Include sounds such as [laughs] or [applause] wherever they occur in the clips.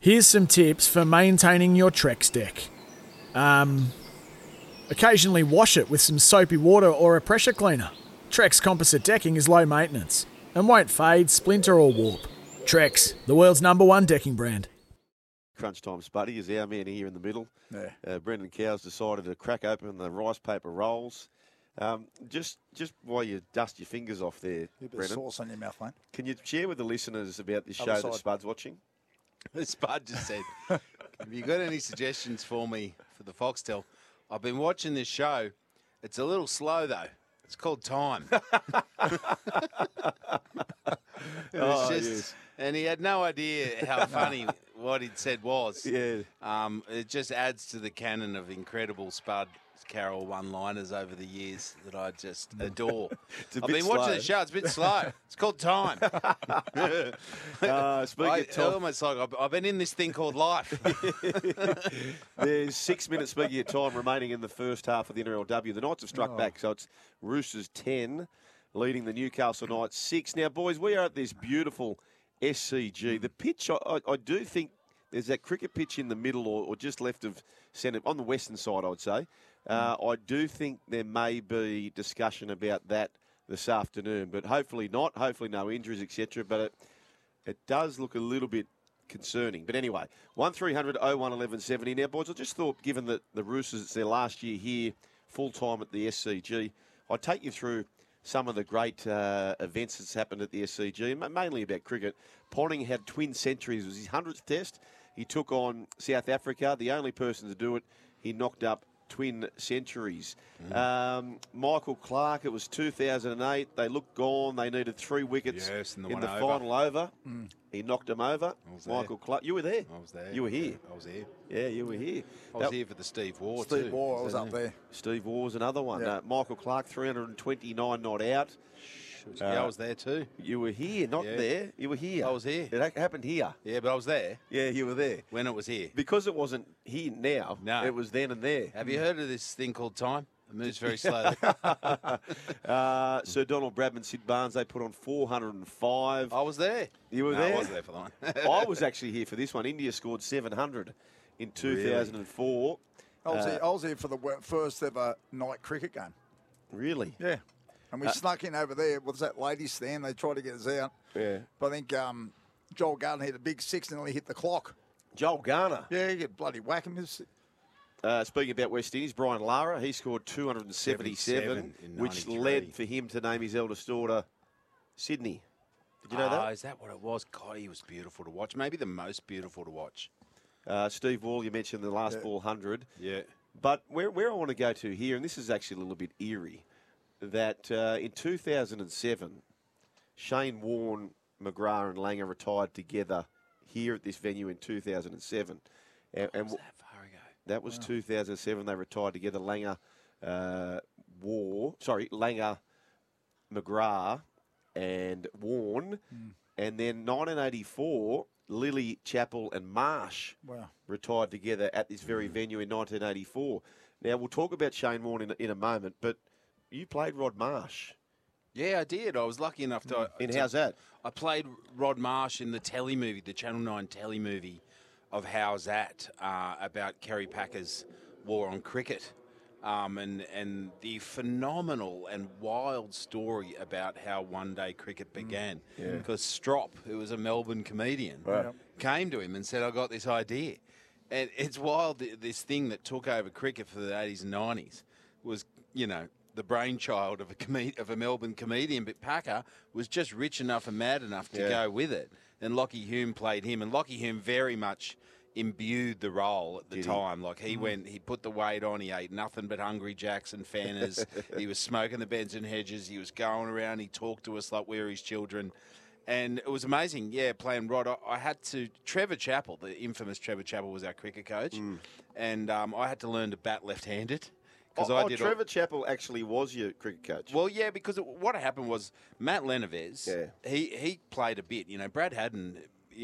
Here's some tips for maintaining your Trex deck. Um, occasionally wash it with some soapy water or a pressure cleaner. Trex composite decking is low maintenance and won't fade, splinter, or warp. Trex, the world's number one decking brand. Crunch time, Spuddy is our man here in the middle. Yeah. Uh, Brendan Cowell decided to crack open the rice paper rolls. Um, just just while you dust your fingers off there, A bit of Brendan, sauce on your mouth, mate. can you share with the listeners about this Other show that. Spud's watching? [laughs] Spud just said, "Have you got any suggestions for me for the Foxtel? I've been watching this show. It's a little slow though. It's called Time. [laughs] Oh, just- yes. and he had no idea how [laughs] funny what he'd said was. Yeah. Um, it just adds to the canon of incredible Spud Carroll one-liners over the years that I just [laughs] adore. I've bit been watching the show. It's a bit slow. It's called Time. [laughs] Uh, speaking I, of time, almost like I've, I've been in this thing called life. [laughs] there's six minutes speaking of time remaining in the first half of the NRLW. The Knights have struck back, so it's Roosters 10 leading the Newcastle Knights 6. Now, boys, we are at this beautiful SCG. The pitch, I, I, I do think there's that cricket pitch in the middle or, or just left of centre, on the western side, I would say. Uh, I do think there may be discussion about that this afternoon, but hopefully not. Hopefully no injuries, etc. But it, it does look a little bit concerning. But anyway, 1300 01 1170. Now, boys, I just thought, given that the Roosters, it's their last year here, full time at the SCG, I'd take you through some of the great uh, events that's happened at the SCG, mainly about cricket. Ponting had twin centuries. It was his 100th test. He took on South Africa, the only person to do it. He knocked up twin centuries. Um, Michael Clarke, it was 2008. They looked gone. They needed three wickets Yes, the in the over. final over. He knocked them over. was there. Michael Clarke, you were there. I was there. You were here. I was here. Yeah, you were here. I was That- here for the Steve Waugh Steve too. Moore, I was up there. Steve Waugh's another one. Yeah. Uh, Michael Clarke, 329 not out. Yeah, I was there too. You were here, not Yeah. there. You were here. I was here. It ha- happened here. Yeah, but I was there Yeah, you were there. when it was here. Because it wasn't here now, No. it was then and there. Have you heard of this thing called time? It moves very [laughs] slowly. [laughs] Uh, Sir Donald Bradman, Sid Barnes, they put on 405. I was there. You were No, there? I wasn't there for that one. [laughs] I was actually here for this one. India scored 700 in 2004. I was, Uh, here, I was here for the first ever night cricket game. Really? Yeah. And we snuck in over there. Was that ladies' stand? They tried to get us out. Yeah. But I think um, Joel Garden hit a big six and nearly hit the clock. Joel Garner. Yeah, you get bloody whack him. Uh, speaking about West Indies, Brian Lara, he scored 277, which led for him to name his eldest daughter Sydney. Did you know Ah, that? Is that what it was? God, he was beautiful to watch. Maybe the most beautiful to watch. Uh, Steve Waugh, you mentioned the last ball 100. Yeah. But where, where I want to go to here, and this is actually a little bit eerie, that uh, in 2007, Shane Warne, McGrath, and Langer retired together here at this venue in 2007. And, and Was that far ago? that was 2007. They retired together. Langer, uh, War, sorry, Langer, McGrath, and Warne. And then 1984, Lillee, Chappell, and Marsh Wow. retired together at this very venue in 1984. Now, we'll talk about Shane Warne in, in a moment, but you played Rod Marsh. Yeah, I did. I was lucky enough to. And to- how's that? I played Rod Marsh in the telly movie, the Channel 9 telly movie of How's That, uh, about Kerry Packer's war on cricket. Um, and, and the phenomenal and wild story about how one day cricket began. Because Strop, who was a Melbourne comedian, came to him and said, I got this idea. And it's wild, this thing that took over cricket for the 80s and 90s was, you know, the brainchild of a com- of a Melbourne comedian, but Packer was just rich enough and mad enough to Yeah. go with it. And Lachy Hulme played him, and Lachy Hulme very much imbued the role at the Did he? time. Like he went, he put the weight on. He ate nothing but Hungry Jacks and Fanners. [laughs] he was smoking the Benson Hedges. He was going around. He talked to us like we were his children. And it was amazing, yeah, playing Rod. I, I had to, Trevor Chappell, the infamous Trevor Chappell, was our cricket coach. And um, I had to learn to bat left handed. Oh, I oh, did all- Trevor Chappell actually was your cricket coach. well, yeah, because it, what happened was Matt Le Nevez, Yeah. he, he played a bit. You know, Brad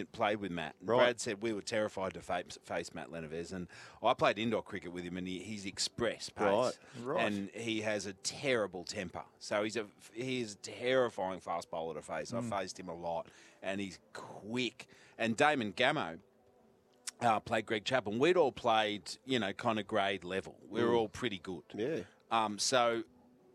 know, played with Matt. And Right. Brad said we were terrified to face, face Matt Le Nevez. And I played indoor cricket with him, and he, he's express pace. Right. Right. And he has a terrible temper. So he's a, he is a terrifying fast bowler to face. I've mm. faced him a lot, and he's quick. And Damon Gameau, uh, played Greg Chappell. We'd all played, you know, kind of grade level. We were all pretty good. yeah. Um, so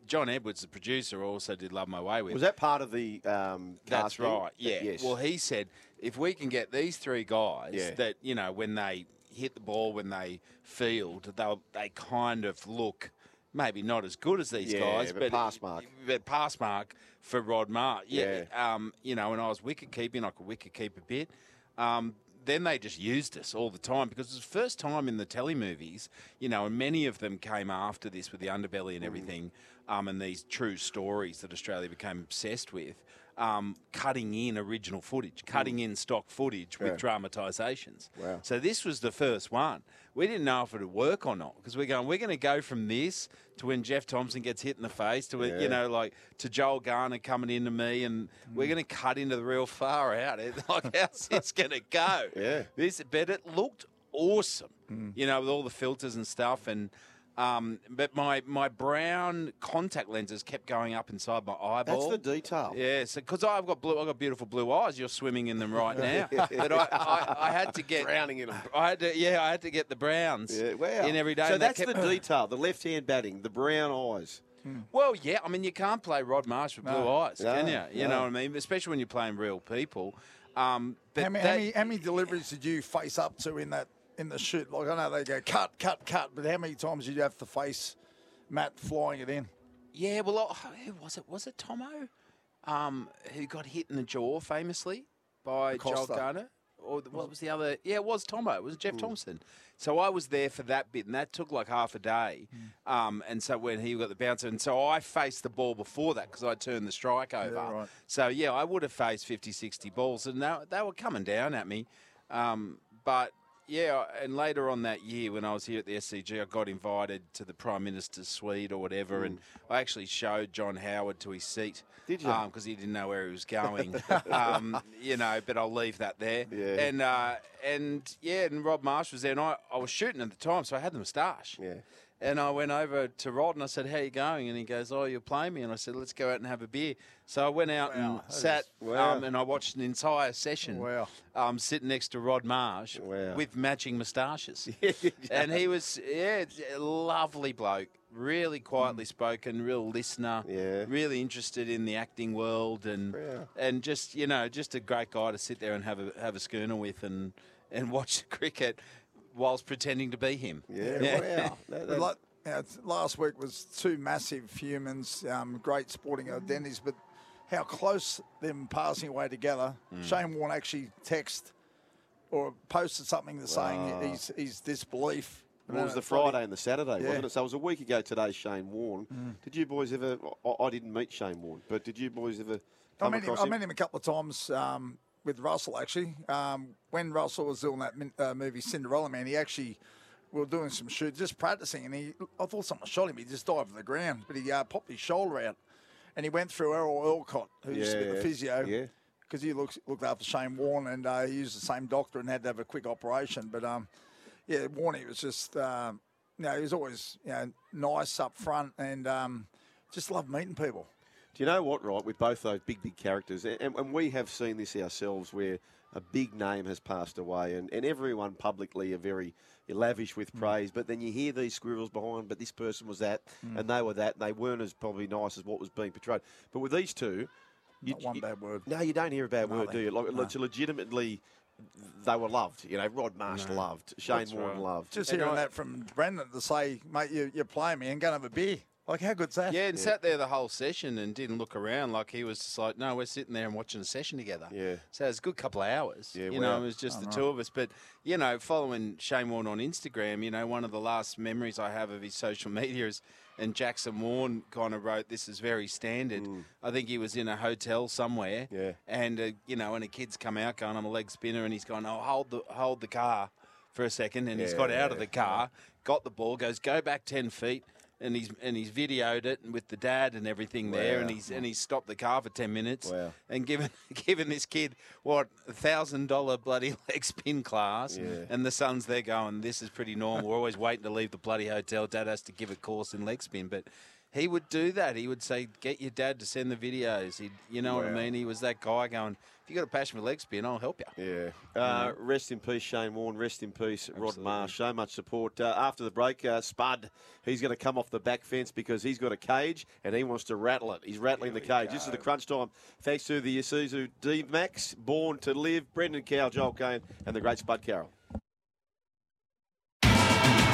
John Edwards, the producer, also did Love My Way with. Was that part of the um, That's casting? right. Yeah. Yes. Well, he said if we can get these three guys Yeah. that you know when they hit the ball, when they field, they they kind of look. Maybe not as good as these Yeah, guys, but but pass mark. But pass mark for Rod Mark. Yeah. Um, you know, and I was wicket keeping, I could wicket keep a bit. Um, then they just used us all the time because it was the first time in the telly movies, you know, and many of them came after this with the underbelly Mm. and everything, um, and these true stories that Australia became obsessed with, um, cutting in original footage, cutting in stock footage with Mm. Yeah. dramatisations. Wow. So this was the first one. We didn't know if it would work or not because we're going, we're going to go from this to when Jeff Thomson gets hit in the face to, Yeah. you know, like to Joel Garner coming into me and Mm. we're going to cut into the real far out. [laughs] Like, how's this going to go? [laughs] Yeah. This, but it looked awesome, you know, with all the filters and stuff. And, um, but my, my brown contact lenses kept going up inside my eyeball. That's the detail. Yeah, so because I've got blue, I've got beautiful blue eyes. You're swimming in them right now. [laughs] but I, I, I had to get Drowning in 'em. I had to, yeah, I had to get the browns Yeah, wow. in every day. So and that that's kept- the detail, the left hand batting, the brown eyes. Well, yeah, I mean, you can't play Rod Marsh with blue No. eyes, can No, you? You no. know what I mean? Especially when you're playing real people. Um, but How many, that- how, many, how many deliveries did you face up to in that in the shoot? Like I know they go cut, cut, cut, but how many times did you have to face Matt flying it in? Yeah, well, oh, who was it? Was it Tomo, um, who got hit in the jaw famously by Joel Garner? Or what was the other? Yeah, it was Tomo. It was Jeff Thomson. So I was there for that bit, and that took like half a day. Um, and so when he got the bouncer, and so I faced the ball before that because I turned the strike over. right. So yeah, I would have faced 50, 60 balls, and they, they were coming down at me. Um, but yeah, and later on that year, when I was here at the SCG, I got invited to the Prime Minister's suite or whatever, and I actually showed John Howard to his seat. Did you? Because he didn't know where he was going. [laughs] um, you know, but I'll leave that there. Yeah. And uh, and yeah, and Rod Marsh was there, and I, I was shooting at the time, so I had the moustache. Yeah. And I went over to Rod and I said, "How you going?" And he goes, "Oh, you're playing me." And I said, "Let's go out and have a beer." So I went out and sat, is- Wow. um, and I watched an entire session. Wow. Um, sitting next to Rod Marsh Wow. with matching moustaches, [laughs] and he was yeah, a lovely bloke, really quietly spoken, real listener, Yeah. really interested in the acting world, and Yeah. and just you know, just a great guy to sit there and have a have a schooner with and and [laughs] watch the cricket whilst pretending to be him. Yeah, wow. [laughs] That- that- like, you last week was two massive humans, um, great sporting identities, but how close them passing away together. Mm. Shane Warne actually texted or posted something that's Wow. saying his, his disbelief. Well, it was the Friday and the Saturday, Yeah. wasn't it? So it was a week ago today, Shane Warne. Did you boys ever? I, I didn't meet Shane Warne, but did you boys ever I come met, him, across I met him a couple of times um, with Russell, actually. Um, when Russell was doing that min- uh, movie Cinderella Man, he actually, we were doing some shoots, just practicing, and he, I thought someone shot him. He just dived to the ground, but he uh, popped his shoulder out, and he went through Errol Alcott, who used Yeah, the physio. yeah. Because he looks, looked after Shane Warne, and uh, he used the same doctor and had to have a quick operation. But um, yeah, Warne was just, um, you know, he was always you know nice up front, and um, just loved meeting people. Do you know what, right, with both those big, big characters, and, and we have seen this ourselves where a big name has passed away, and, and everyone publicly are very lavish Mm. with praise, but then you hear these squirrels behind, but this person was that, and they were that, and they weren't as probably nice as what was being portrayed. But with these two, you, Not one you- bad word. No, you don't hear a bad No, word, do you? Like, no. legitimately, they were loved. You know, Rod Marsh loved, Shane Warne right. loved. Just And hearing that from Brendan to say, mate, you, you're playing me and going to have a beer. Like, how good's that? Yeah, and sat there the whole session and didn't look around. Like he was just like, no, we're sitting there and watching a session together. Yeah. So it was a good couple of hours. Yeah, you wow. know, it was just the two of us. But you know, following Shane Warne on Instagram, you know, one of the last memories I have of his social media is. And Jackson Warne kind of wrote, "This is very standard." I think he was in a hotel somewhere, Mm. Yeah. and uh, you know, and a kid's come out going, "I'm a leg spinner," and he's going, "Oh, hold the hold the car for a second. and he's got out of the car, got the ball, goes, "Go back ten feet." And he's and he's videoed it and with the dad and everything there, and he's and he's stopped the car for ten minutes Wow. and given [laughs] given this kid what a thousand dollar bloody [laughs] leg spin class, Yeah. and the son's there going, "This is pretty normal. We're always waiting to leave the bloody hotel. Dad has to give a course in leg spin, but." He would do that. He would say, "Get your dad to send the videos." He, you know what I mean? He was that guy going, "If you got a passion for leg spin, I'll help you." Yeah. Uh, rest in peace, Shane Warne. Rest in peace, Rod Absolutely. Marsh. So much support. Uh, after the break, uh, Spud, he's going to come off the back fence because he's got a cage and he wants to rattle it. He's rattling the cage. This is the crunch time. Thanks to the Isuzu D-Max, born to live, Brendan Cowell, Joel Caine, and the great Spud Carroll.